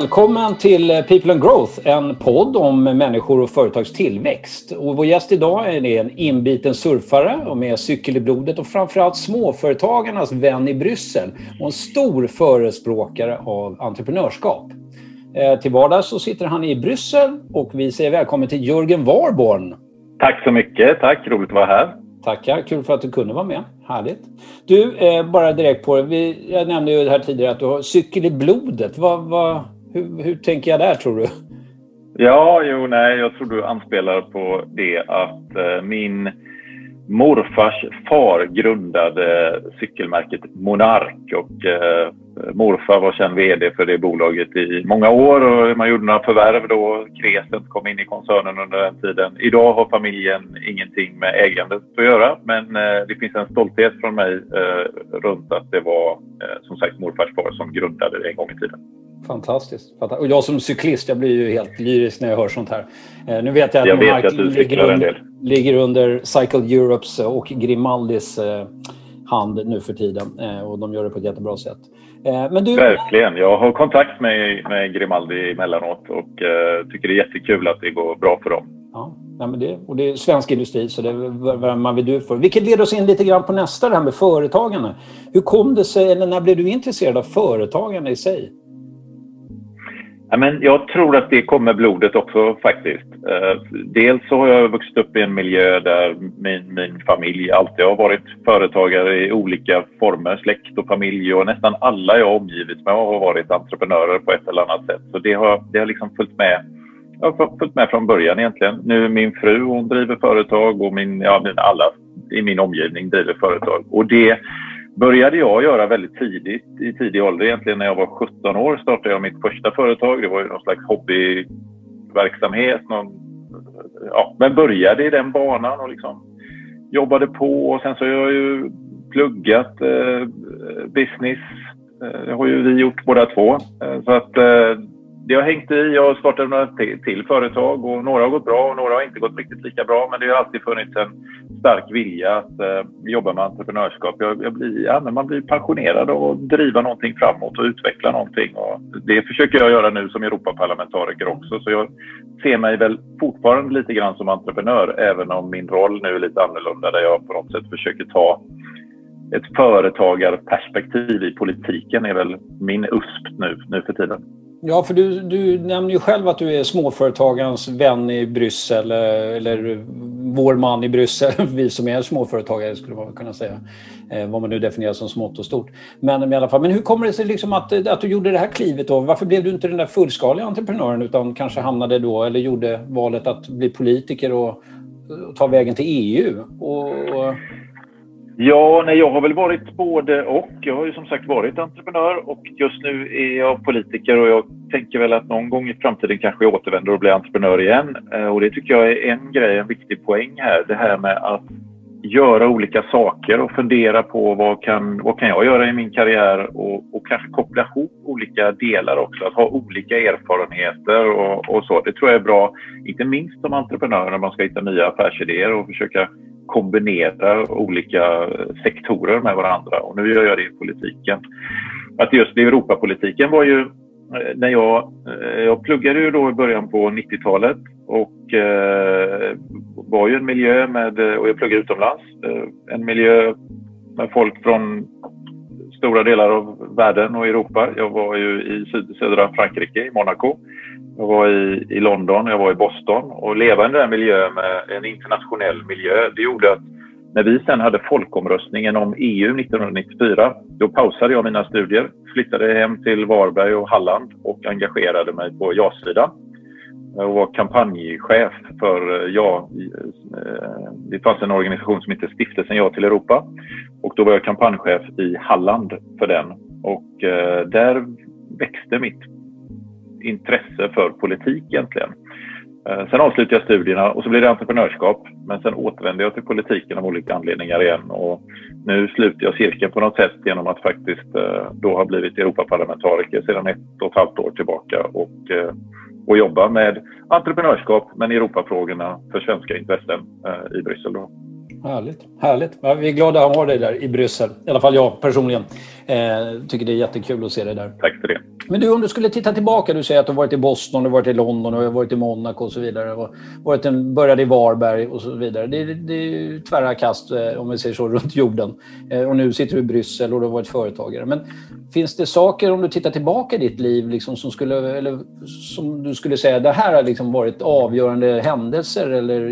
Välkommen till People and Growth, en podd om människor och företags tillväxt. Och vår gäst idag är en inbiten surfare och med cykel i blodet och framförallt småföretagarnas vän i Bryssel och en stor förespråkare av entreprenörskap. Eh, till vardags så sitter han i Bryssel och vi säger välkommen till Jörgen Warborn. Tack så mycket. Tack, roligt att vara här. Tackar, kul för att du kunde vara med. Härligt. Du, eh, bara direkt på det. jag nämnde ju här tidigare att du har cykel i blodet. Vad, vad, hur, hur tänker jag där tror du? Ja, jo, nej, jag tror du anspelar på det att eh, min morfars far grundade cykelmärket Monark och eh, morfar var känd VD för det bolaget i många år och man gjorde några förvärv då. Crescent kom in i koncernen under den tiden. Idag har familjen ingenting med ägandet att göra men eh, det finns en stolthet från mig eh, runt att det var eh, som sagt morfars far som grundade det en gång i tiden. Fantastiskt. Och jag som cyklist, jag blir ju helt lyrisk när jag hör sånt här. Eh, nu vet jag att jag vet att du ligger, under, ligger under Cycle Europes och Grimaldis eh, hand nu för tiden eh, och de gör det på ett jättebra sätt. Men du... Verkligen. Jag har kontakt med, med Grimaldi emellanåt och tycker det är jättekul att det går bra för dem. Ja, ja men det, och det är svensk industri så det är man vill du för. Vilket leder oss in lite grann på nästa, det här med företagande. Hur kom det sig, eller när blev du intresserad av företagande i sig? Men jag tror att det kommer blodet också faktiskt. Eh, dels så har jag vuxit upp i en miljö där min, min familj alltid har varit företagare i olika former, släkt och familj och nästan alla jag omgivits med har varit entreprenörer på ett eller annat sätt. Så det har, det har liksom följt med, jag har följt med från början egentligen. Nu min fru hon driver företag och min, ja, alla i min omgivning driver företag. Och det började jag göra väldigt tidigt, i tidig ålder. Egentligen när jag var 17 år startade jag mitt första företag. Det var ju någon slags hobbyverksamhet. Någon, ja, men började i den banan och liksom jobbade på. Och sen så har jag ju pluggat eh, business. Eh, det har ju vi gjort båda två. Eh, så att eh, det har hängt i. Jag har startat några till företag och några har gått bra och några har inte gått riktigt lika bra. Men det har alltid funnits en stark vilja att eh, jobba med entreprenörskap. Jag, jag blir, ja, men man blir passionerad av att driva någonting framåt och utveckla någonting. Och det försöker jag göra nu som Europaparlamentariker också. Så jag ser mig väl fortfarande lite grann som entreprenör även om min roll nu är lite annorlunda där jag på något sätt försöker ta ett företagarperspektiv i politiken är väl min USP nu, nu för tiden. Ja, för du, du nämner ju själv att du är småföretagarens vän i Bryssel eh, eller vår man i Bryssel. Vi som är småföretagare skulle man kunna säga. Eh, vad man nu definierar som smått och stort. Men, i alla fall, men hur kommer det sig liksom att, eh, att du gjorde det här klivet då? Varför blev du inte den där fullskaliga entreprenören utan kanske hamnade då eller gjorde valet att bli politiker och, och ta vägen till EU? Och, Ja, nej, jag har väl varit både och. Jag har ju som sagt varit entreprenör och just nu är jag politiker och jag tänker väl att någon gång i framtiden kanske jag återvänder och blir entreprenör igen. Eh, och det tycker jag är en grej, en viktig poäng här. Det här med att göra olika saker och fundera på vad kan, vad kan jag göra i min karriär och, och kanske koppla ihop olika delar också. Att ha olika erfarenheter och, och så. Det tror jag är bra, inte minst som entreprenör när man ska hitta nya affärsidéer och försöka kombinera olika sektorer med varandra. Och nu gör jag det i politiken. Att just Europapolitiken var ju eh, när jag, eh, jag pluggade ju då i början på 90-talet och eh, var ju en miljö med, eh, och jag pluggade utomlands, en miljö med folk från stora delar av världen och Europa. Jag var ju i syd, södra Frankrike, i Monaco. Jag var i, i London, jag var i Boston. Och leva i den där miljön med en internationell miljö, det gjorde att när vi sen hade folkomröstningen om EU 1994, då pausade jag mina studier, flyttade hem till Varberg och Halland och engagerade mig på ja-sidan. Jag var kampanjchef för eh, ja, eh, det fanns en organisation som hette Stiftelsen Ja till Europa. Och då var jag kampanjchef i Halland för den. Och eh, där växte mitt intresse för politik egentligen. Eh, sen avslutade jag studierna och så blev det entreprenörskap. Men sen återvände jag till politiken av olika anledningar igen och nu sluter jag cirkeln på något sätt genom att faktiskt eh, då ha blivit Europaparlamentariker sedan ett och ett halvt år tillbaka och, eh, och jobba med entreprenörskap men Europafrågorna för svenska intressen i Bryssel. Då. Härligt. härligt. Ja, vi är glada att ha dig där i Bryssel. I alla fall jag personligen. Eh, tycker det är jättekul att se dig där. Tack för det. Men du, om du skulle titta tillbaka, du säger att du har varit i Boston, du varit i London, du har varit i Monaco och så vidare. Och varit en, började i Varberg och så vidare. Det, det, det är tvära kast, eh, om vi säger så, runt jorden. Eh, och nu sitter du i Bryssel och du har varit företagare. Men finns det saker, om du tittar tillbaka i ditt liv, liksom, som, skulle, eller, som du skulle säga, det här har liksom varit avgörande händelser eller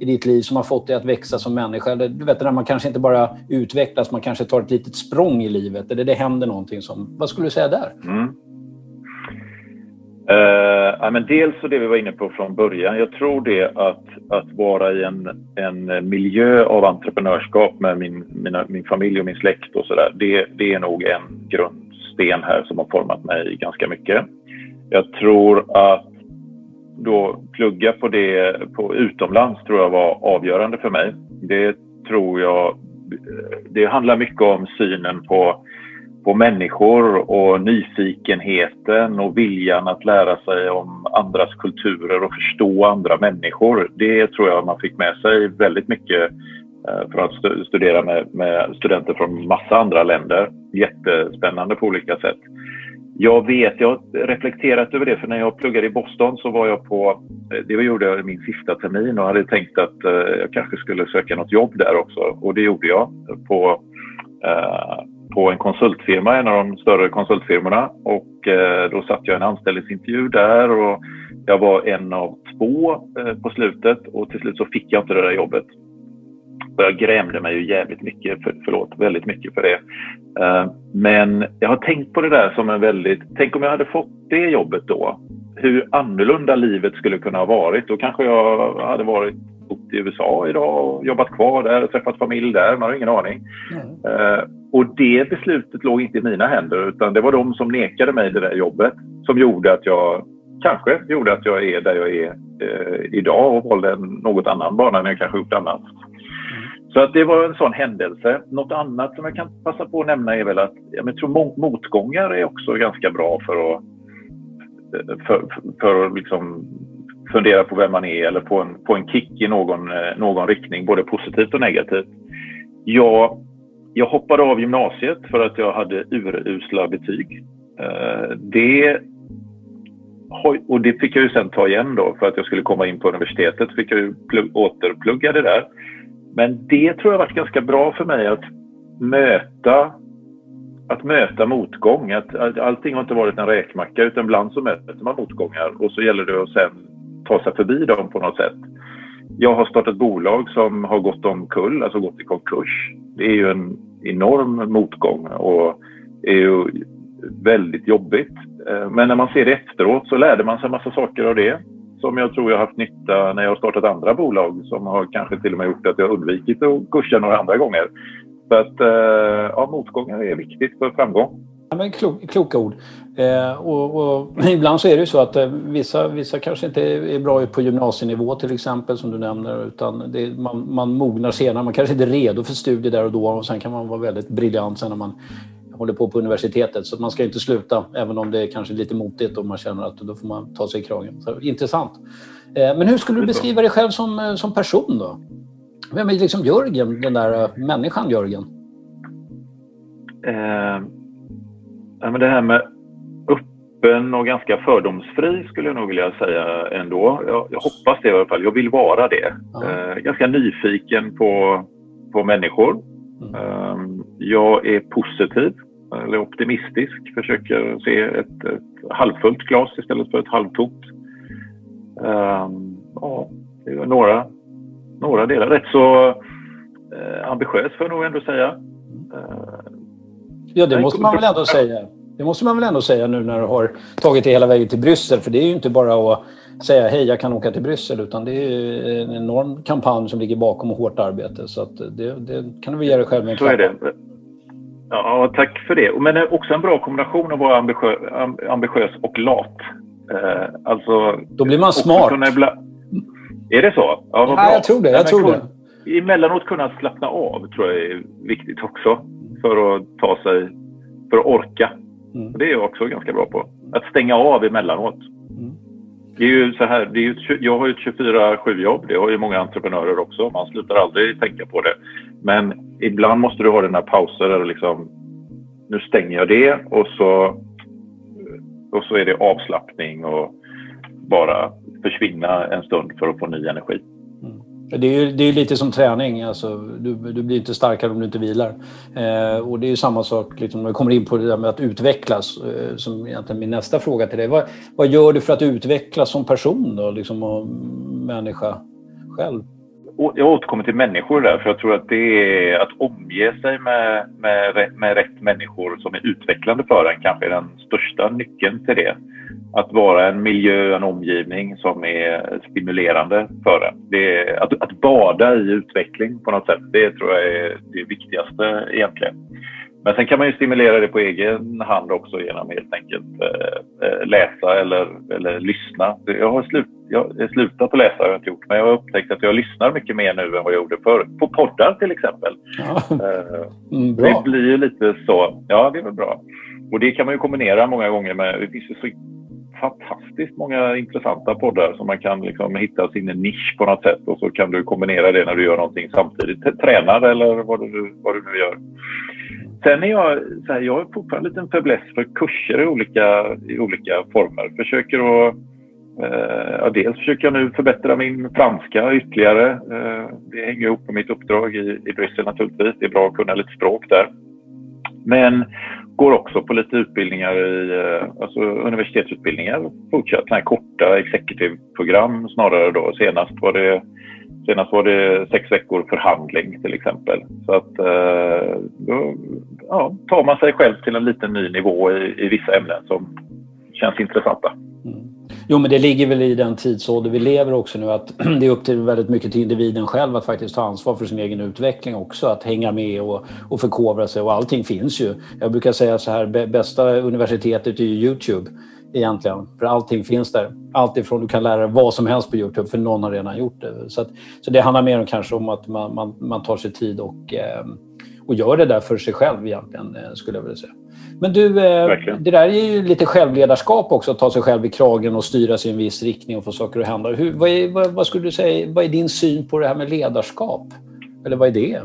i ditt liv som har fått dig att växa som människa? Eller, du vet, när man kanske inte bara utvecklas, man kanske tar ett litet språng i livet. Eller det händer någonting som... Vad skulle du säga där? Mm. Uh, ja, men dels så det vi var inne på från början. Jag tror det att, att vara i en, en miljö av entreprenörskap med min, mina, min familj och min släkt och sådär. Det, det är nog en grundsten här som har format mig ganska mycket. Jag tror att då plugga på det på utomlands tror jag var avgörande för mig. Det tror jag, det handlar mycket om synen på, på människor och nyfikenheten och viljan att lära sig om andras kulturer och förstå andra människor. Det tror jag man fick med sig väldigt mycket eh, för att studera med, med studenter från massa andra länder. Jättespännande på olika sätt. Jag vet, jag har reflekterat över det, för när jag pluggade i Boston så var jag på, eh, det gjorde jag min sista termin och hade tänkt att eh, jag kanske skulle söka något jobb där också. Och det gjorde jag på, eh, på en konsultfirma, en av de större konsultfirmorna. Och då satt jag en anställningsintervju där och jag var en av två på slutet och till slut så fick jag inte det där jobbet. Och jag grämde mig ju jävligt mycket, för, förlåt, väldigt mycket för det. Uh, men jag har tänkt på det där som en väldigt... Tänk om jag hade fått det jobbet då. Hur annorlunda livet skulle kunna ha varit. Då kanske jag hade varit bott i USA idag och jobbat kvar där och träffat familj där. Man har ingen aning. Mm. Uh, och det beslutet låg inte i mina händer utan det var de som nekade mig det där jobbet som gjorde att jag kanske gjorde att jag är där jag är uh, idag och valde en något annan bana än jag kanske gjort annars. Så att det var en sån händelse. Något annat som jag kan passa på att nämna är väl att jag tror motgångar är också ganska bra för att, för, för att liksom fundera på vem man är eller på en, på en kick i någon, någon riktning, både positivt och negativt. Jag, jag hoppade av gymnasiet för att jag hade urusla betyg. Eh, det, och det fick jag ju sen ta igen då för att jag skulle komma in på universitetet. fick jag ju återplugga det där. Men det tror jag har varit ganska bra för mig att möta att möta motgång. Att, att allting har inte varit en räkmacka utan ibland så möter man motgångar och så gäller det att sen ta sig förbi dem på något sätt. Jag har startat bolag som har gått omkull, alltså gått i konkurs. Det är ju en enorm motgång och är ju väldigt jobbigt. Eh, men när man ser det efteråt så lärde man sig en massa saker av det som jag tror jag haft nytta när jag har startat andra bolag som har kanske till och med gjort att jag undvikit att kursa några andra gånger. Så att eh, ja, motgångar är viktigt för framgång. Ja, men klok, kloka ord. Eh, och, och, ibland så är det ju så att eh, vissa, vissa kanske inte är bra på gymnasienivå till exempel som du nämner utan det, man, man mognar senare. Man kanske inte är redo för studier där och då och sen kan man vara väldigt briljant sen när man håller på på universitetet. Så man ska inte sluta, även om det är kanske lite motigt och man känner att då får man ta sig i kragen. Så, intressant. Eh, men hur skulle du beskriva dig själv som, eh, som person då? Vem är liksom Jörgen, den där eh, människan Jörgen? Eh, men det här med öppen och ganska fördomsfri skulle jag nog vilja säga ändå. Jag, jag hoppas det i alla fall. Jag vill vara det. Eh, ganska nyfiken på, på människor. Mm. Eh, jag är positiv eller optimistisk, försöker se ett, ett halvfullt glas istället för ett halvtomt. Um, ja, det är några, några delar. Rätt så uh, ambitiös får jag nog ändå säga. Ja, det måste man väl ändå säga. Det måste man väl ändå säga nu när du har tagit det hela vägen till Bryssel. För det är ju inte bara att säga hej, jag kan åka till Bryssel. Utan det är en enorm kampanj som ligger bakom och hårt arbete. Så det, det kan du väl ge dig själv en är det. Ja, tack för det. Men också en bra kombination av att vara ambitiös, ambitiös och lat. Eh, alltså, Då blir man smart. Är det så? Ja, ja bra. jag tror det. Jag tror det. Emellanåt kunna slappna av tror jag är viktigt också. För att ta sig, för att orka. Mm. Det är jag också ganska bra på. Att stänga av emellanåt. Det är ju så här, det är ju, jag har ju ett 24-7 jobb. Det har ju många entreprenörer också. Man slutar aldrig tänka på det. Men ibland måste du ha dina pauser där liksom, nu stänger jag det och så och så är det avslappning och bara försvinna en stund för att få ny energi. Det är ju det är lite som träning. Alltså, du, du blir inte starkare om du inte vilar. Eh, och det är ju samma sak liksom, när vi kommer in på det där med att utvecklas. Eh, som egentligen min nästa fråga till dig. Vad, vad gör du för att utvecklas som person då, liksom, och människa själv? jag återkommer till människor där, för jag tror att det är att omge sig med, med, med rätt människor som är utvecklande för en kanske är den största nyckeln till det. Att vara en miljö, en omgivning som är stimulerande för en. Det är, att, att bada i utveckling på något sätt, det tror jag är det viktigaste egentligen. Men sen kan man ju stimulera det på egen hand också genom helt enkelt eh, eh läsa eller, eller lyssna. Jag har, slut, jag har slutat att läsa, har jag inte gjort, men jag har upptäckt att jag lyssnar mycket mer nu än vad jag gjorde förr. På poddar till exempel. Ja. Eh, mm, det blir ju lite så. Ja, det är väl bra. Och det kan man ju kombinera många gånger med, det finns ju så fantastiskt många intressanta poddar som man kan liksom hitta sin nisch på något sätt och så kan du kombinera det när du gör någonting samtidigt. Tränar eller vad du, vad du nu gör. Sen är jag, så här, jag är fortfarande en liten fäbless för kurser i olika, i olika former. Försöker att, eh, ja, dels försöker jag nu förbättra min franska ytterligare. Eh, det hänger ihop med mitt uppdrag i, i Bryssel naturligtvis. Det är bra att kunna lite språk där. Men går också på lite utbildningar i eh, alltså universitetsutbildningar. Fortsatt här korta executive-program snarare då. Senast var det Senast var det sex veckor förhandling till exempel. Så att eh, då ja, tar man sig själv till en liten ny nivå i, i vissa ämnen som känns intressanta. Mm. Jo, men det ligger väl i den tidsålder vi lever också nu att det är upp till väldigt mycket till individen själv att faktiskt ta ansvar för sin egen utveckling också. Att hänga med och, och förkovra sig och allting finns ju. Jag brukar säga så här, bästa universitetet är ju Youtube egentligen. För allting finns där. Allt ifrån du kan lära dig vad som helst på Youtube för någon har redan gjort det. Så, att, så det handlar mer om kanske om att man, man, man tar sig tid och, eh, och gör det där för sig själv egentligen, eh, skulle jag vilja säga. Men du, eh, det där är ju lite självledarskap också, att ta sig själv i kragen och styra sig i en viss riktning och få saker att hända. Hur, vad, är, vad, vad skulle du säga, vad är din syn på det här med ledarskap? Eller vad är det?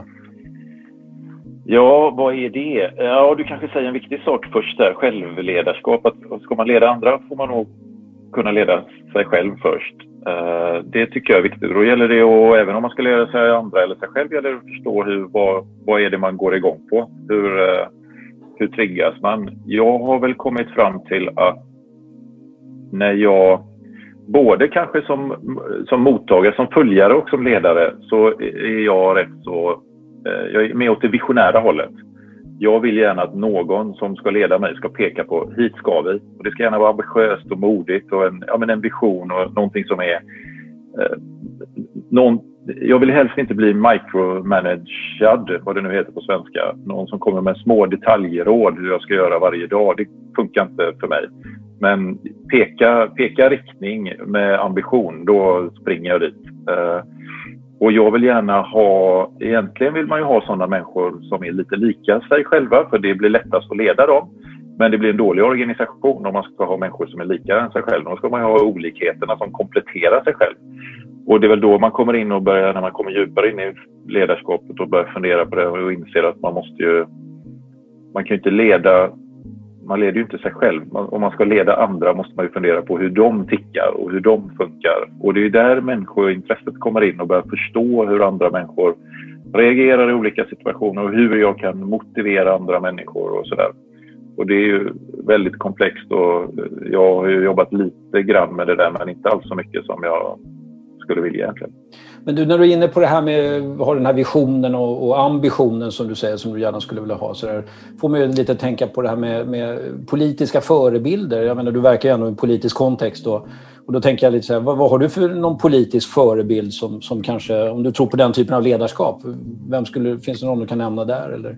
Ja, vad är det? Ja, du kanske säger en viktig sak först där, självledarskap. Att ska man leda andra får man nog kunna leda sig själv först. Eh, det tycker jag är viktigt. Då gäller det och även om man ska lära sig andra eller sig själv, gäller det att förstå hur, vad, vad är det man går igång på? Hur, eh, hur triggas man? Jag har väl kommit fram till att när jag, både kanske som, som mottagare, som följare och som ledare, så är jag rätt så eh, jag är med åt det visionära hållet. Jag vill gärna att någon som ska leda mig ska peka på hit ska vi. Och det ska gärna vara ambitiöst och modigt och en, ja, men en vision och någonting som är... Eh, någon, jag vill helst inte bli ”micromanaged”, vad det nu heter på svenska. Någon som kommer med små detaljråd hur jag ska göra varje dag. Det funkar inte för mig. Men peka, peka riktning med ambition, då springer jag dit. Eh, och jag vill gärna ha, egentligen vill man ju ha sådana människor som är lite lika sig själva för det blir lättast att leda dem. Men det blir en dålig organisation om man ska ha människor som är lika än sig själv. Då ska man ha olikheterna som kompletterar sig själv. Och det är väl då man kommer in och börjar, när man kommer djupare in i ledarskapet och börjar fundera på det och inser att man måste ju... Man kan ju inte leda man leder ju inte sig själv. om man ska leda andra måste man ju fundera på hur de tickar och hur de funkar. Och det är där människointresset kommer in och börjar förstå hur andra människor reagerar i olika situationer och hur jag kan motivera andra människor och sådär. Och det är ju väldigt komplext och jag har ju jobbat lite grann med det där men inte alls så mycket som jag skulle vilja egentligen. Men du, när du är inne på det här med har den här visionen och, och, ambitionen som du säger som du gärna skulle vilja ha så där, får man ju lite tänka på det här med, med, politiska förebilder. Jag menar, du verkar ju ändå i en politisk kontext då. Och då tänker jag lite så här, vad, vad, har du för någon politisk förebild som, som kanske, om du tror på den typen av ledarskap, vem skulle, finns det någon du kan nämna där? Eller?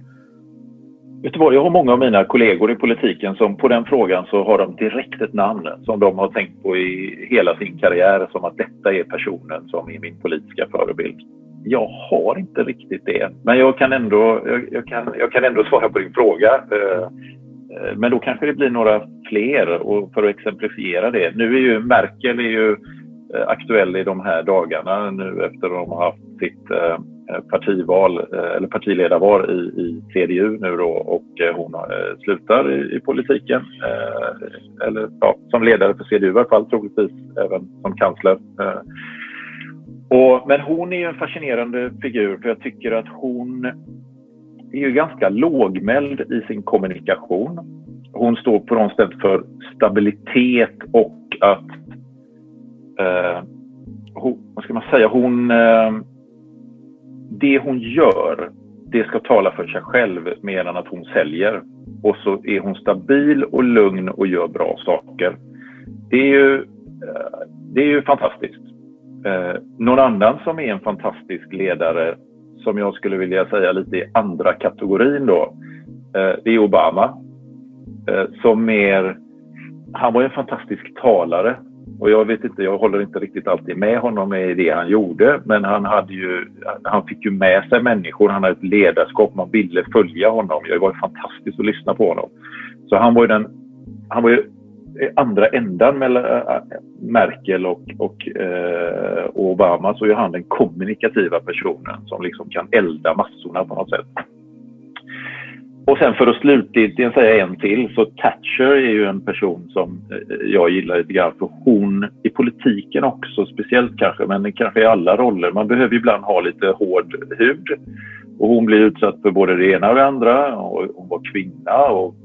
Vet du vad, jag har många av mina kollegor i politiken som på den frågan så har de direkt ett namn som de har tänkt på i hela sin karriär som att detta är personen som är min politiska förebild. Jag har inte riktigt det, men jag kan ändå, jag, jag kan, jag kan ändå svara på din fråga. Eh, eh, men då kanske det blir några fler och för att exemplifiera det. Nu är ju Merkel är ju eh, aktuell i de här dagarna nu efter att de har haft sitt Eh, partival eh, eller partiledarval i, i CDU nu då och eh, hon slutar i, i politiken. Eller ja, som ledare för CDU i alla fall, troligtvis även som kansler. Och, men hon är ju en fascinerande figur för jag tycker att hon är ju ganska lågmäld i sin kommunikation. Hon står på något sätt för stabilitet och att... Eh, hon, vad ska man säga? Hon... Det hon gör, det ska tala för sig själv mer än att hon säljer. Och så är hon stabil och lugn och gör bra saker. Det är ju, eh, det är ju fantastiskt. Eh, någon annan som är en fantastisk ledare som jag skulle vilja säga lite i andra kategorin då, eh, det är Obama. Som är... han var en fantastisk talare och jag vet inte, jag håller inte riktigt alltid med honom i det han gjorde, men han hade ju, han fick ju med sig människor, han hade ett ledarskap, man ville följa honom. Det var fantastiskt att lyssna på honom. Så han var ju den, han var ju andra ändan mellan äh, Merkel och, och, eh, Obama så är han den kommunikativa personen som liksom kan elda massorna på något sätt. Och sen för att slutligen säga en till så Thatcher är ju en person som eh, jag gillar lite grann för hon i politiken också speciellt kanske men kanske i alla roller. Man behöver ibland ha lite hård hud och hon blir utsatt för både det ena och det andra och hon var kvinna och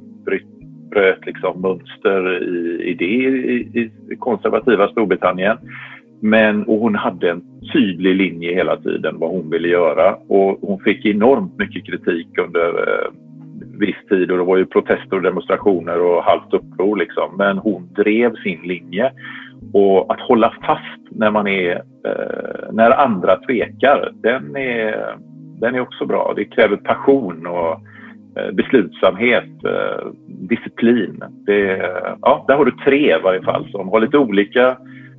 bröt liksom mönster i, i det i, i konservativa Storbritannien. Men, och hon hade en tydlig linje hela tiden vad hon ville göra och hon fick enormt mycket kritik under eh, viss tid och det var ju protester och demonstrationer och halvt uppror liksom. Men hon drev sin linje och att hålla fast när man är, eh, när andra tvekar, den är, den är också bra. Det kräver passion och Eh, beslutsamhet, eh, disciplin. Det, ja, där har du tre i varje fall som har lite olika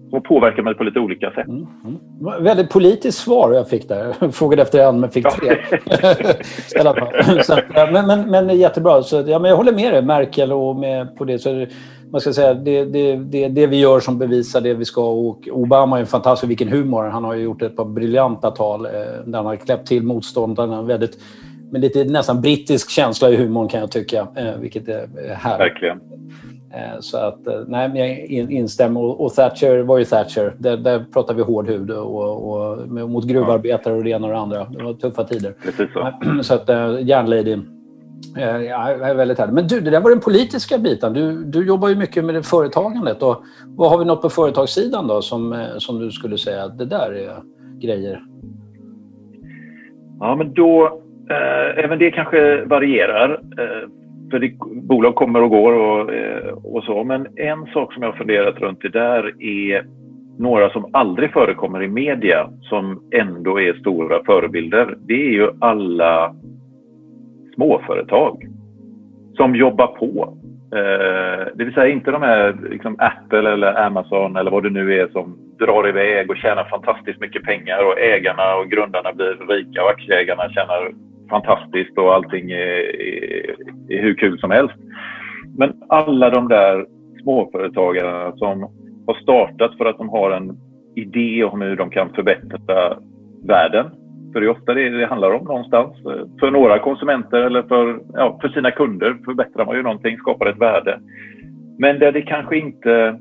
som påverkar mig på lite olika sätt. Mm, mm. Väldigt politiskt svar jag fick där. Jag frågade efter en men fick tre. så, men, men, men jättebra. Så, ja, men jag håller med dig, Merkel och med på det. Så man ska säga, det, det, det, det vi gör som bevisar det vi ska. Och Obama är en fantastisk, vilken humor. Han har gjort ett par briljanta tal eh, där han har kläppt till motståndarna väldigt med lite nästan brittisk känsla i humorn kan jag tycka, eh, vilket är härligt. Verkligen. Eh, så att, eh, nej, men jag instämmer. Och Thatcher var ju Thatcher. Där, där pratar vi hård hud och, och, mot gruvarbetare och det ena och det andra. Det var tuffa tider. Precis så. så att, järnlady. Ja, är väldigt härligt. Men du, det där var den politiska biten. Du, du jobbar ju mycket med det företagandet. Och vad har vi något på företagssidan då som, som du skulle säga att det där är grejer? Ja, men då Eh, även det kanske varierar. Eh, för det, bolag kommer och går och, eh, och så. Men en sak som jag har funderat runt det där är några som aldrig förekommer i media som ändå är stora förebilder. Det är ju alla småföretag som jobbar på. Eh, det vill säga inte de här liksom Apple eller Amazon eller vad det nu är som drar iväg och tjänar fantastiskt mycket pengar och ägarna och grundarna blir rika och aktieägarna tjänar fantastiskt och allting är, är, är hur kul som helst. Men alla de där småföretagarna som har startat för att de har en idé om hur de kan förbättra världen. För det är ofta det det handlar om någonstans. För några konsumenter eller för, ja, för sina kunder förbättrar man ju någonting, skapar ett värde. Men där det kanske inte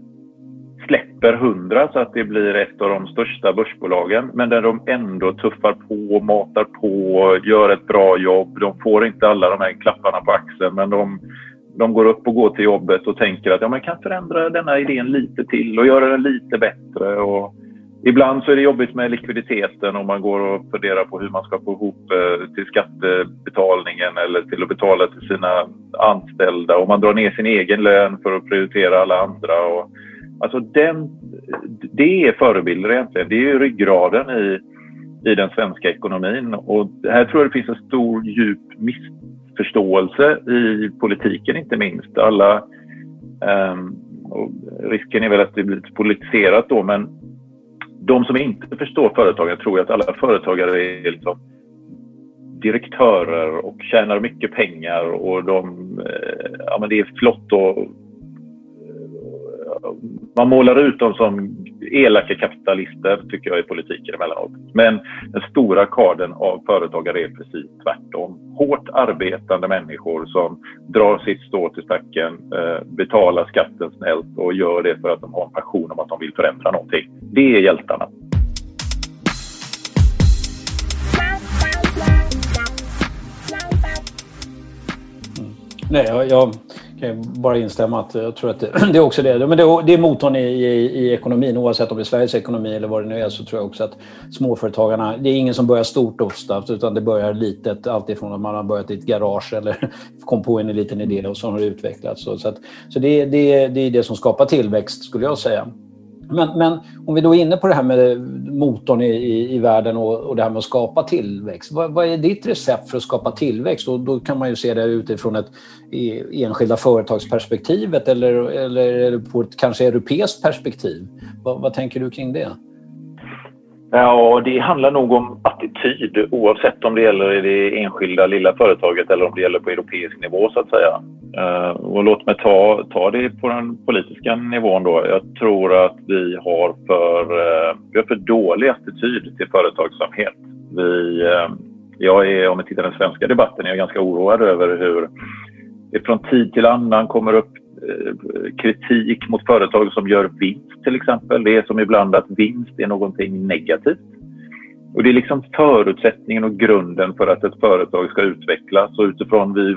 släpper hundra så att det blir ett av de största börsbolagen men där de ändå tuffar på, matar på, gör ett bra jobb. De får inte alla de här klapparna på axeln men de, de går upp och går till jobbet och tänker att ja, man kan förändra denna idén lite till och göra den lite bättre. Och ibland så är det jobbigt med likviditeten om man går och funderar på hur man ska få ihop eh, till skattebetalningen eller till att betala till sina anställda och man drar ner sin egen lön för att prioritera alla andra. Och, Alltså den, det är förebilder egentligen. Det är ryggraden i, i den svenska ekonomin. Och här tror jag det finns en stor djup missförståelse i politiken inte minst. Alla, um, risken är väl att det blir lite politiserat då men de som inte förstår företagare tror att alla företagare är liksom direktörer och tjänar mycket pengar och de, eh, ja, men det är flott och man målar ut dem som elaka kapitalister tycker jag i politiken emellanåt. Men den stora kadern av företagare är precis tvärtom. Hårt arbetande människor som drar sitt strå till stacken, eh, betalar skatten snällt och gör det för att de har en passion om att de vill förändra någonting. Det är hjältarna. Nej, jag, jag kan bara instämma att jag tror att det, det är också det. Men det, det är motorn i, i, i, ekonomin oavsett om det är Sveriges ekonomi eller vad det nu är så tror jag också att småföretagarna, det är ingen som börjar stort ofta utan det börjar litet alltifrån att man har börjat i ett garage eller kom på en liten idé och så har det utvecklats. Så, så, att, så det, det, det är det som skapar tillväxt skulle jag säga. Men, men, om vi då är inne på det här med motorn i, i, i världen och, och det här med att skapa tillväxt. Vad, vad, är ditt recept för att skapa tillväxt? Och då kan man ju se det utifrån ett enskilda företagsperspektivet eller, eller på ett kanske europeiskt perspektiv. Vad, vad tänker du kring det? Ja, det handlar nog om attityd oavsett om det gäller i det enskilda lilla företaget eller om det gäller på europeisk nivå så att säga. Eh, och låt mig ta, ta det på den politiska nivån då. Jag tror att vi har för, eh, vi har för dålig attityd till företagsamhet. Vi, eh, jag är, om vi tittar på den svenska debatten, är jag ganska oroad över hur det från tid till annan kommer upp Eh, kritik mot företag som gör vinst till exempel. Det är som ibland att vinst är någonting negativt. Och det är liksom förutsättningen och grunden för att ett företag ska utvecklas. Och utifrån vi,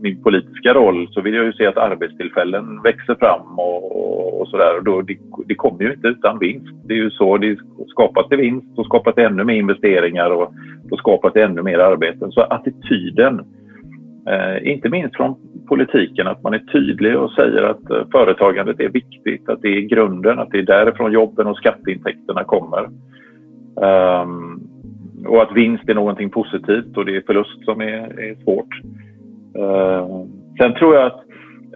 min politiska roll så vill jag ju se att arbetstillfällen växer fram och, och sådär. Det, det kommer ju inte utan vinst. Det är ju så det skapas det vinst, då skapas det ännu mer investeringar och då skapas det ännu mer arbeten. Så attityden Eh, inte minst från politiken, att man är tydlig och säger att eh, företagandet är viktigt, att det är grunden, att det är därifrån jobben och skatteintäkterna kommer. Um, och att vinst är någonting positivt och det är förlust som är, är svårt. Uh, sen tror jag att,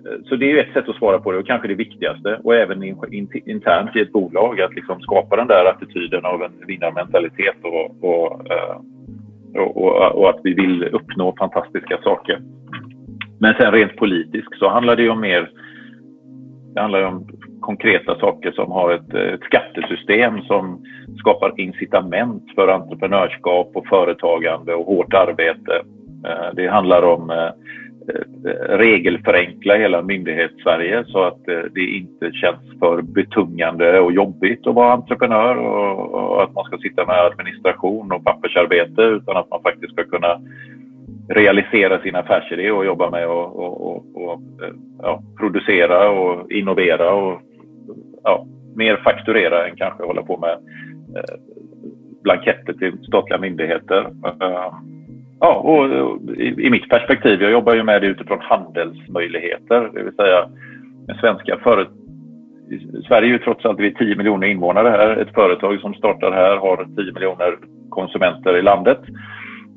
eh, så det är ett sätt att svara på det och kanske det viktigaste och även in, in, internt i ett bolag att liksom skapa den där attityden av en vinnarmentalitet och, och uh, och, och, och, att vi vill uppnå fantastiska saker. Men sen rent politiskt så handlar det ju om mer det handlar om konkreta saker som har ett, ett skattesystem som skapar incitament för entreprenörskap och företagande och hårt arbete. Eh, det handlar om Eh, Eh, regelförenkla hela myndighets-Sverige så att eh, det inte känns för betungande och jobbigt att vara entreprenör och, att man ska sitta med administration och pappersarbete utan att man faktiskt ska kunna realisera sin affärsidé och jobba med och, och, och eh, ja, producera och innovera och ja, mer fakturera än kanske hålla på med blanketter till statliga myndigheter. Ja, och eh, i, i mitt perspektiv, jag jobbar ju med det utifrån handelsmöjligheter, det vill säga svenska företag Sverige är ju trots allt, vi är 10 miljoner invånare här. Ett företag som startar här har 10 miljoner konsumenter i landet.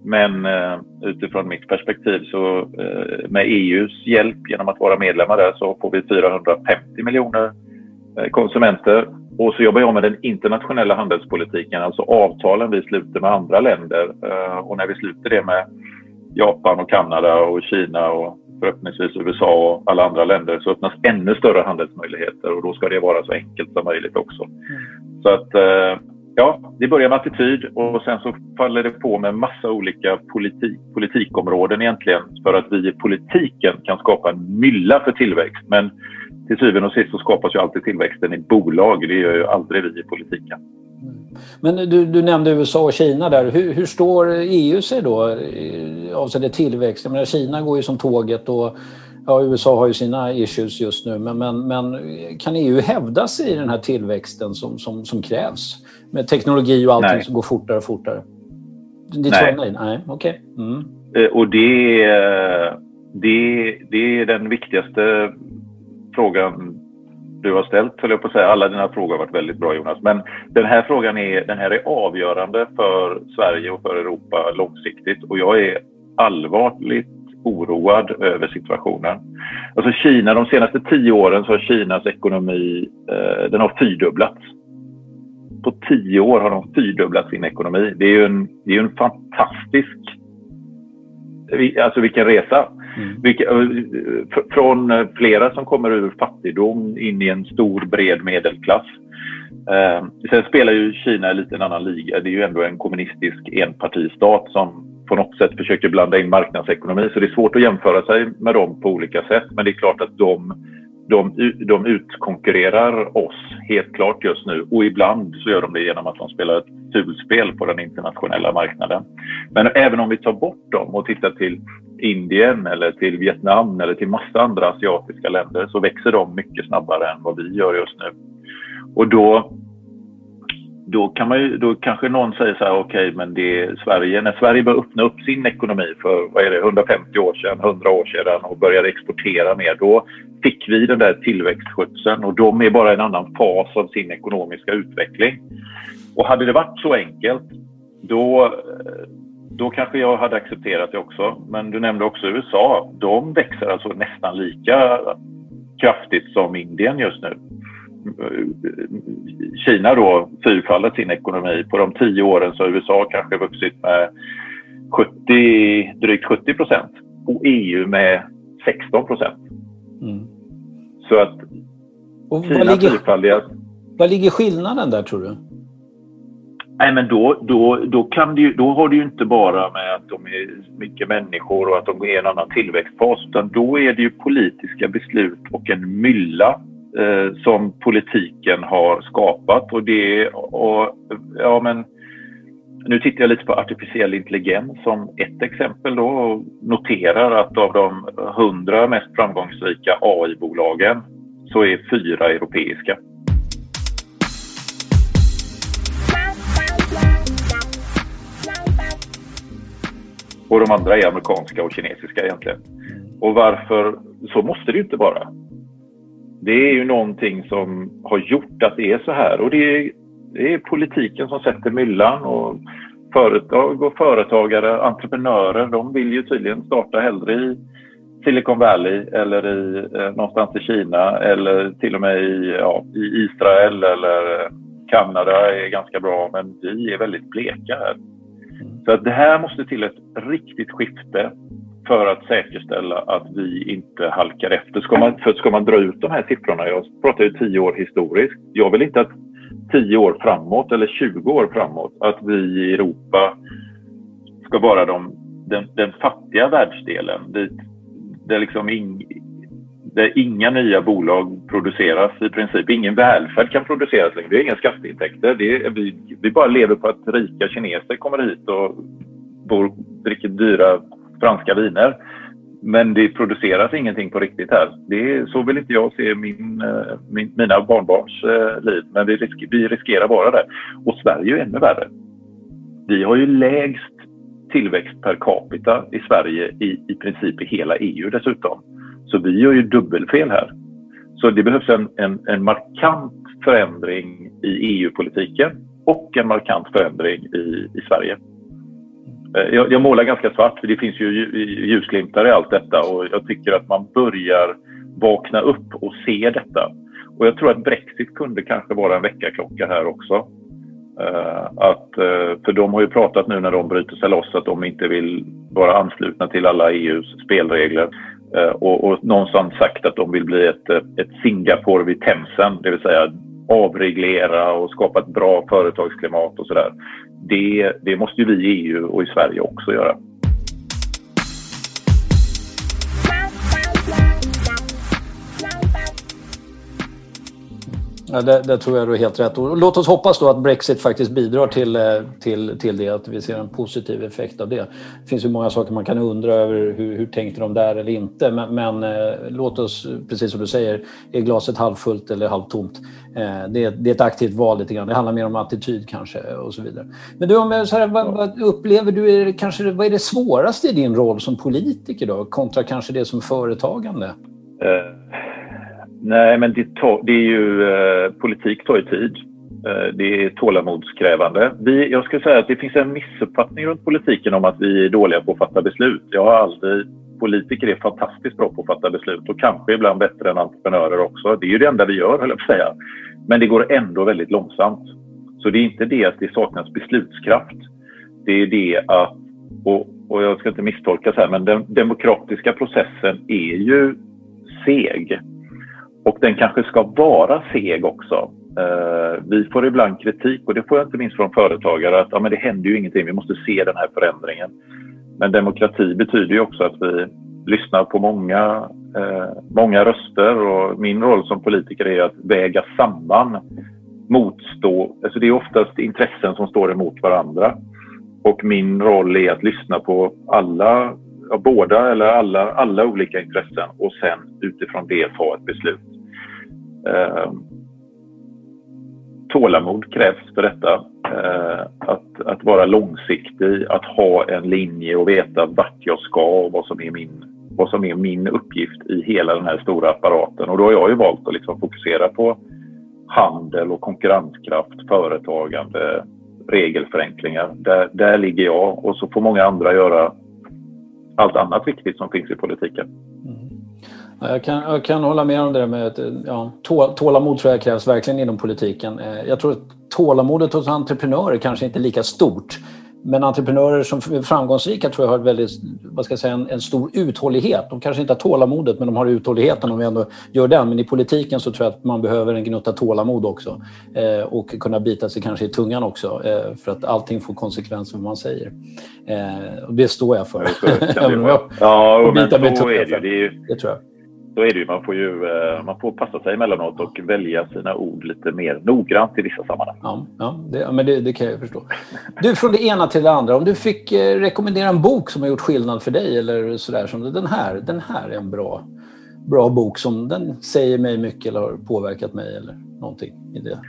Men eh, utifrån mitt perspektiv så eh, med EUs hjälp genom att vara medlemmar där så får vi 450 miljoner konsumenter och så jobbar jag med den internationella handelspolitiken, alltså avtalen vi sluter med andra länder. Eh, och när vi sluter det med Japan och Kanada och Kina och förhoppningsvis USA och alla andra länder så öppnas ännu större handelsmöjligheter och då ska det vara så enkelt som möjligt också. Mm. Så att eh, ja, det börjar med attityd och sen så faller det på med massa olika politik, politikområden egentligen för att vi i politiken kan skapa en mylla för tillväxt. Men till syvende och sist så skapas ju alltid tillväxten i bolag. Det gör ju aldrig vi i politiken. Mm. Men du, du nämnde USA och Kina där. Hur, hur står EU sig då avseende tillväxt? Jag menar, Kina går ju som tåget och ja, USA har ju sina issues just nu. Men, men, men kan EU hävda sig i den här tillväxten som, som, som krävs? Med teknologi och allting nej. som går fortare och fortare. Ditt nej. nej? Nej, okej. Okay. Mm. Eh, och det, det, det är den viktigaste frågan du har ställt, höll jag på att säga. Alla dina frågor har varit väldigt bra Jonas. Men den här frågan är, den här är avgörande för Sverige och för Europa långsiktigt. Och jag är allvarligt oroad över situationen. Alltså Kina, de senaste tio åren så har Kinas ekonomi, eh, den har fyrdubblats. På tio år har de fyrdubblat sin ekonomi. Det är ju en, det är en fantastisk, alltså vilken resa. Mm. Vilka, eh, från eh, flera som kommer ur fattigdom in i en stor bred medelklass. Eh, sen spelar ju Kina lite en annan liga. Det är ju ändå en kommunistisk enpartistat som på något sätt försöker blanda in marknadsekonomi. Så det är svårt att jämföra sig med dem på olika sätt. Men det är klart att de, de, de utkonkurrerar oss helt klart just nu. Och ibland så gör de det genom att de spelar ett fulspel på den internationella marknaden. Men även om vi tar bort dem och tittar till Indien eller till Vietnam eller till massa andra asiatiska länder så växer de mycket snabbare än vad vi gör just nu. Och då, då, kan man ju, då kanske någon säger så här, okej, okay, men det är Sverige, när Sverige började öppna upp sin ekonomi för vad är det, 150 år sedan, 100 år sedan och började exportera mer, då fick vi den där tillväxtskjutsen och de är bara en annan fas av sin ekonomiska utveckling. Och hade det varit så enkelt, då, då kanske jag hade accepterat det också. Men du nämnde också USA. De växer alltså nästan lika kraftigt som Indien just nu. Kina då fyrfallat sin ekonomi. På de tio åren så har USA kanske vuxit med 70, drygt 70 procent och EU med 16 procent. Mm. Så att och Kina vad ligger, fyrfaldiga... Vad ligger skillnaden där tror du? Nej, men då, då, då, kan det då har det ju inte bara med att de är mycket människor och att de är i en annan tillväxtfas, utan då är det ju politiska beslut och en mylla eh, som politiken har skapat. Och det, och, ja, men, nu tittar jag lite på artificiell intelligens som ett exempel då och noterar att av de hundra mest framgångsrika AI-bolagen så är fyra europeiska. Och de andra är amerikanska och kinesiska egentligen. Och varför? Så måste det ju inte vara. Det är ju någonting som har gjort att det är så här. Och det är, det är politiken som sätter myllan och företag och företagare, entreprenörer, de vill ju tydligen starta hellre i Silicon Valley eller i, eh, någonstans i Kina eller till och med i, ja, i Israel eller Kanada är ganska bra men vi är väldigt bleka här. Så att det här måste till ett riktigt skifte för att säkerställa att vi inte halkar efter. Ska man, för ska man dra ut de här siffrorna, jag pratar ju tio år historiskt. Jag vill inte att tio år framåt eller 20 år framåt att vi i Europa ska vara de, den, den fattiga världsdelen dit där liksom in, där inga nya bolag produceras i princip. Ingen välfärd kan produceras längre. Vi har inga skatteintäkter. Det är, vi, vi bara lever på att rika kineser kommer hit och bor, dricker dyra franska viner. Men det produceras ingenting på riktigt här. Det är, så vill inte jag se min, eh, min, mina barnbarns eh, liv. Men vi, risk, vi riskerar vara där. Och Sverige är ju ännu värre. Vi har ju lägst tillväxt per capita i Sverige i, i princip i hela EU dessutom. Så vi gör ju dubbelfel här. Så det behövs en, en, en markant förändring i EU-politiken och en markant förändring i, i Sverige. Eh, jag, jag, målar ganska svart, för det finns ju ljusglimtar i allt detta och jag tycker att man börjar vakna upp och se detta. Och jag tror att Brexit kunde kanske vara en väckarklocka här också. Uh, att, uh, för de har ju pratat nu när de bryter sig loss att de inte vill vara anslutna till alla EUs spelregler. Eh, och, och någonstans sagt att de vill bli ett, ett Singapore vid Themsen, det vill säga avreglera och skapa ett bra företagsklimat och sådär. Det, det måste ju vi i EU och i Sverige också göra. Ja, det, det, tror jag du är helt rätt. Och låt oss hoppas då att Brexit faktiskt bidrar till, eh, till, till det, att vi ser en positiv effekt av det. Det finns ju många saker man kan undra över, hur, hur tänkte de där eller inte? Men, men eh, låt oss, precis som du säger, är glaset halvfullt eller halvtomt? Eh, det, det, är ett aktivt val lite grann. Det handlar mer om attityd kanske och så vidare. Men du, om så här, vad, vad, upplever du, är det, kanske, vad är det svåraste i din roll som politiker då, kontra kanske det som företagande? Uh Nej, men det, det är ju, eh, politik tar ju tid. Eh, det är tålamodskrävande. Vi, jag skulle säga att det finns en missuppfattning runt politiken om att vi är dåliga på att fatta beslut. Jag har aldrig... Politiker är fantastiskt bra på att fatta beslut och kanske ibland bättre än entreprenörer också. Det är ju det enda vi gör, höll jag på att säga. Men det går ändå väldigt långsamt. Så det är inte det att det saknas beslutskraft. Det är det att, och, och jag ska inte misstolkas här, men den demokratiska processen är ju seg. Och den kanske ska vara seg också. Eh, vi får ibland kritik och det får jag inte minst från företagare att ja, men det händer ju ingenting, vi måste se den här förändringen. Men demokrati betyder ju också att vi lyssnar på många, eh, många röster och min roll som politiker är att väga samman motstå, alltså det är oftast intressen som står emot varandra. Och min roll är att lyssna på alla, båda eller alla, alla olika intressen och sen utifrån det ta ett beslut. Eh, tålamod krävs för detta. Eh, att, att vara långsiktig, att ha en linje och veta vart jag ska och vad som är min, vad som är min uppgift i hela den här stora apparaten. Och då har jag ju valt att liksom fokusera på handel och konkurrenskraft, företagande, regelförenklingar. Där, där ligger jag och så får många andra göra allt annat viktigt som finns i politiken. Mm. Jag kan, jag kan hålla med om det där med att ja, tålamod tror jag krävs verkligen inom politiken. Eh, jag tror att tålamodet hos entreprenörer kanske inte är lika stort. Men entreprenörer som är framgångsrika tror jag har väldigt, vad ska jag säga, en, en, stor uthållighet. De kanske inte har tålamodet, men de har uthålligheten om vi ändå gör den. Men i politiken så tror jag att man behöver en gnutta tålamod också. Eh, och kunna bita sig kanske i tungan också. Eh, för att allting får konsekvenser vad man säger. Eh, och det står jag för. Ja, men så är det ju. Det tror jag så är det ju. Man får ju eh, man får passa sig emellanåt och välja sina ord lite mer noggrant i vissa sammanhang. Ja, ja, det, men det, det kan jag förstå. Du, från det ena till det andra. Om du fick eh, rekommendera en bok som har gjort skillnad för dig eller sådär som den här. Den här är en bra, bra bok som den säger mig mycket eller har påverkat mig eller någonting i det.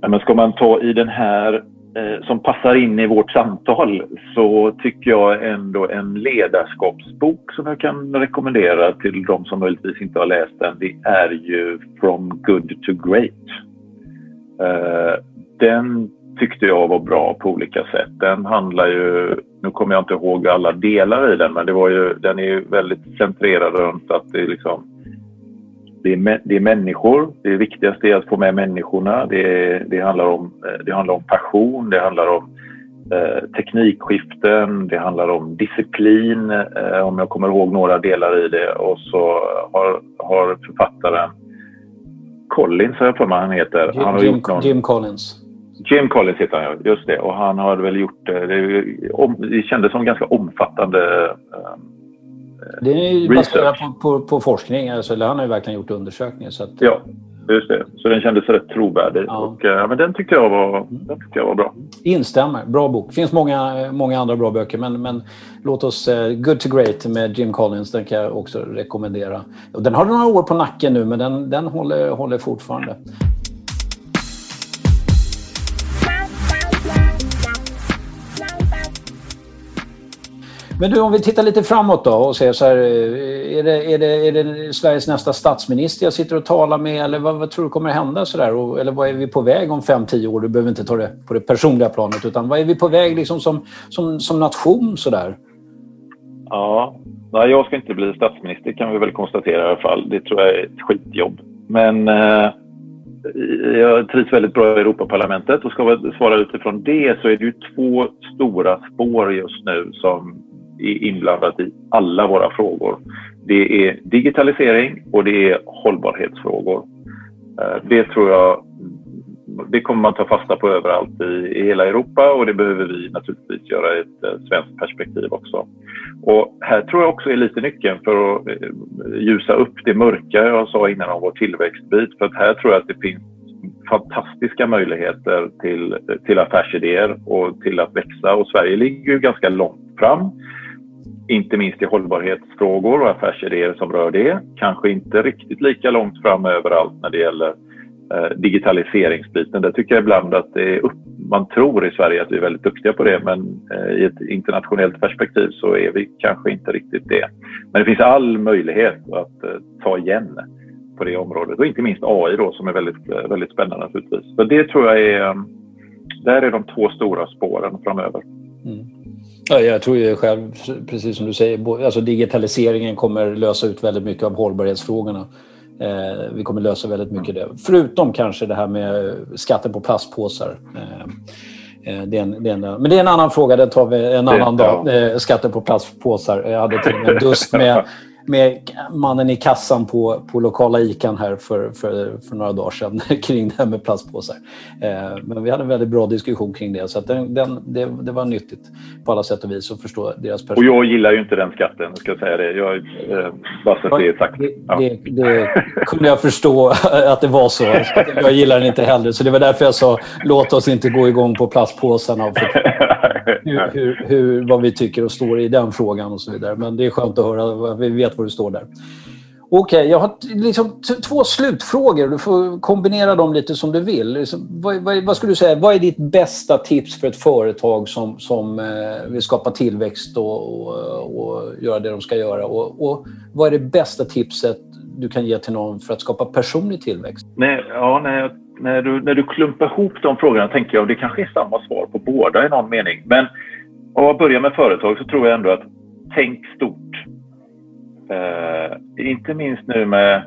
Ja, men ska man ta i den här Eh, som passar in i vårt samtal så tycker jag ändå en ledarskapsbok som jag kan rekommendera till de som möjligtvis inte har läst den, det är ju From Good to Great. Eh, den tyckte jag var bra på olika sätt. Den handlar ju, nu kommer jag inte ihåg alla delar i den, men det var ju, den är ju väldigt centrerad runt att det liksom det är, det är människor. Det viktigaste är att få med människorna. Det, det, handlar, om, eh, det handlar om passion, det handlar om eh, teknikskiften, det handlar om disciplin, eh, om jag kommer ihåg några delar i det. Och så har, har författaren Collins, har jag för mig han heter. Jim, han har Jim, någon... Jim Collins. Jim Collins heter han, just det. Och han har väl gjort det. Det, det kändes som ganska omfattande eh, det är ju baserat på, på, på, forskning, alltså, han har ju verkligen gjort undersökningar. Så att, ja, just det. Så den kändes rätt trovärdig. Ja. Och, ja, men den tyckte, jag var, den tyckte jag var bra. Instämmer. Bra bok. Det finns många, många andra bra böcker, men, men låt oss... Uh, Good to Great med Jim Collins, den kan jag också rekommendera. Och den har några år på nacken nu, men den, den håller, håller fortfarande. Men du, om vi tittar lite framåt då och ser så här, eh, är det, är det, är det Sveriges nästa statsminister jag sitter och talar med eller vad, vad tror du kommer hända så där? Och, eller vad är vi på väg om fem tio år? Du behöver inte ta det på det personliga planet utan vad är vi på väg liksom som, som, som nation så där? Ja, nej, jag ska inte bli statsminister kan vi väl konstatera i alla fall. Det tror jag är ett skitjobb. Men eh, jag trivs väldigt bra i Europaparlamentet och ska vi svara utifrån det så är det ju två stora spår just nu som är inblandat i alla våra frågor. Det är digitalisering och det är hållbarhetsfrågor. Eh, det tror jag det kommer man ta fasta på överallt i, i hela Europa och det behöver vi naturligtvis göra i ett eh, svenskt perspektiv också. Och här tror jag också är lite nyckeln för att eh, ljusa upp det mörka jag sa innan om vår tillväxtbit. För att här tror jag att det finns fantastiska möjligheter till, till affärsidéer och till att växa och Sverige ligger ju ganska långt fram inte minst i hållbarhetsfrågor och affärsidéer som rör det. Kanske inte riktigt lika långt fram överallt när det gäller eh, digitaliseringsbiten. Där tycker jag ibland att det är upp, man tror i Sverige att vi är väldigt duktiga på det men eh, i ett internationellt perspektiv så är vi kanske inte riktigt det. Men det finns all möjlighet att eh, ta igen på det området och inte minst AI då som är väldigt, eh, väldigt spännande naturligtvis. Så det tror jag är, eh, där är de två stora spåren framöver. Mm. Ja, jag tror ju själv, precis som du säger, alltså digitaliseringen kommer lösa ut väldigt mycket av hållbarhetsfrågorna. Eh, vi kommer lösa väldigt mycket det. Förutom kanske det här med skatten på plastpåsar. Eh, eh det är en, det är en, men det är en annan fråga, den tar vi en annan dag. Eh, skatten på plastpåsar. Jag hade till och med dust med med mannen i kassan på, på lokala ICAn här för, för, för några dagar sedan kring det här med plastpåsar. Eh, men vi hade en väldigt bra diskussion kring det. Så den, den, det, det, var nyttigt på alla sätt och vis att förstå deras perspektiv. Och jag gillar ju inte den skatten, ska jag säga det. Jag, eh, bara så att det är sagt. Ja. Det, det, kunde jag förstå att det var så. Jag gillar den inte heller. Så det var därför jag sa låt oss inte gå igång på plastpåsarna. hur, hur, hur, vad vi tycker och står i den frågan och så vidare. Men det är skönt att höra. Vi vet var du står där. Okej, okay, jag har liksom två slutfrågor. Du får kombinera dem lite som du vill. Liksom, vad, vad, vad, skulle du säga, vad är ditt bästa tips för ett företag som, som eh, vill skapa tillväxt och, och, och, göra det de ska göra? Och, och, vad är det bästa tipset du kan ge till någon för att skapa personlig tillväxt? Nej, ja, när, när, du, när du klumpar ihop de frågorna tänker jag, det kanske är samma svar på båda i någon mening. Men om jag börjar med företag så tror jag ändå att tänk stort. Eh, inte minst nu med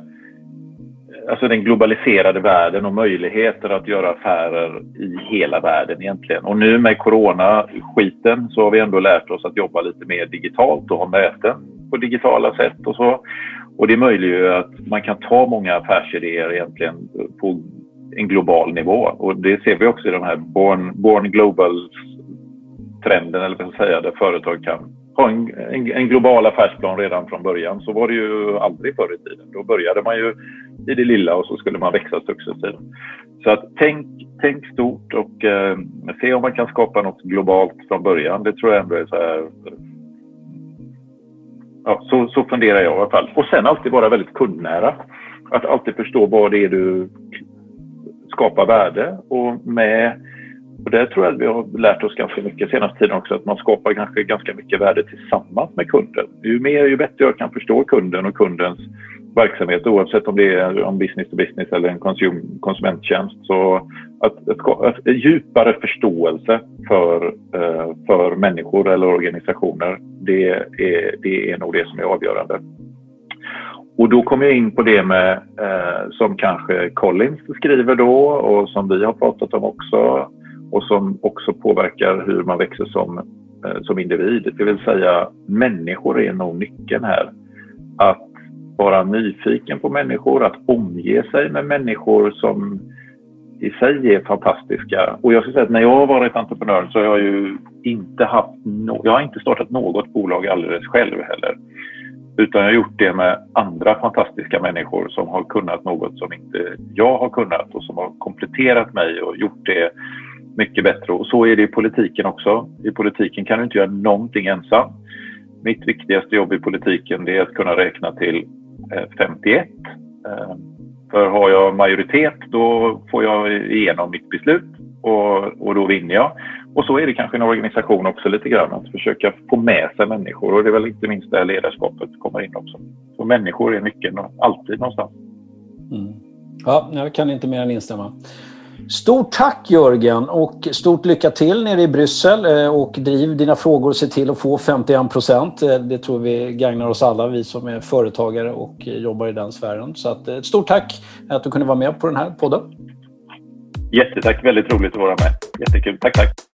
alltså den globaliserade världen och möjligheter att göra affärer i hela världen egentligen. Och nu med corona-skiten så har vi ändå lärt oss att jobba lite mer digitalt och ha möten på digitala sätt och så. Och det möjliggör ju att man kan ta många affärsidéer egentligen på en global nivå. Och det ser vi också i de här Born, born Global-trenden, eller vad man säga, där företag kan ha en, en, en, global affärsplan redan från början. Så var det ju aldrig förr i tiden. Då började man ju i det lilla och så skulle man växa successivt. Så att tänk, tänk stort och eh, se om man kan skapa något globalt från början. Det tror jag ändå är så här ja, så, så funderar jag i alla fall. Och sen alltid vara väldigt kundnära. Att alltid förstå vad det är du skapa värde och med och där tror jag att vi har lärt oss ganska mycket senaste tiden också att man skapar kanske ganska mycket värde tillsammans med kunden. Ju mer ju bättre jag kan förstå kunden och kundens verksamhet oavsett om det är en business to business eller en konsum, konsumenttjänst. Så att, att, att, en djupare förståelse för, eh, för människor eller organisationer, det är, det är nog det som är avgörande. Och då kommer jag in på det med eh, som kanske Collins skriver då och som vi har pratat om också och som också påverkar hur man växer som, eh, som individ. Det vill säga människor är nog nyckeln här. Att vara nyfiken på människor, att omge sig med människor som i sig är fantastiska. Och jag ska säga att när jag har varit entreprenör så har jag ju inte haft no jag har inte startat något bolag alldeles själv heller. Utan jag har gjort det med andra fantastiska människor som har kunnat något som inte jag har kunnat och som har kompletterat mig och gjort det mycket bättre. Och så är det i politiken också. I politiken kan du inte göra någonting ensam. Mitt viktigaste jobb i politiken är att kunna räkna till eh, 51. Ehm, för har jag majoritet då får jag igenom mitt beslut och, och då vinner jag. Och så är det kanske en organisation också lite grann, att försöka få med sig människor och det är väl inte minst där ledarskapet kommer in också. Så människor är nyckeln alltid någonstans. Mm. Ja, jag kan inte mer än instämma. Stort tack Jörgen och stort lycka till nere i Bryssel eh, och driv dina frågor och se till att få 51 procent. Eh, det tror vi gagnar oss alla, vi som är företagare och jobbar i den sfären. Så att, ett eh, stort tack att du kunde vara med på den här podden. Jättetack, väldigt roligt att vara med. Jättekul, tack tack.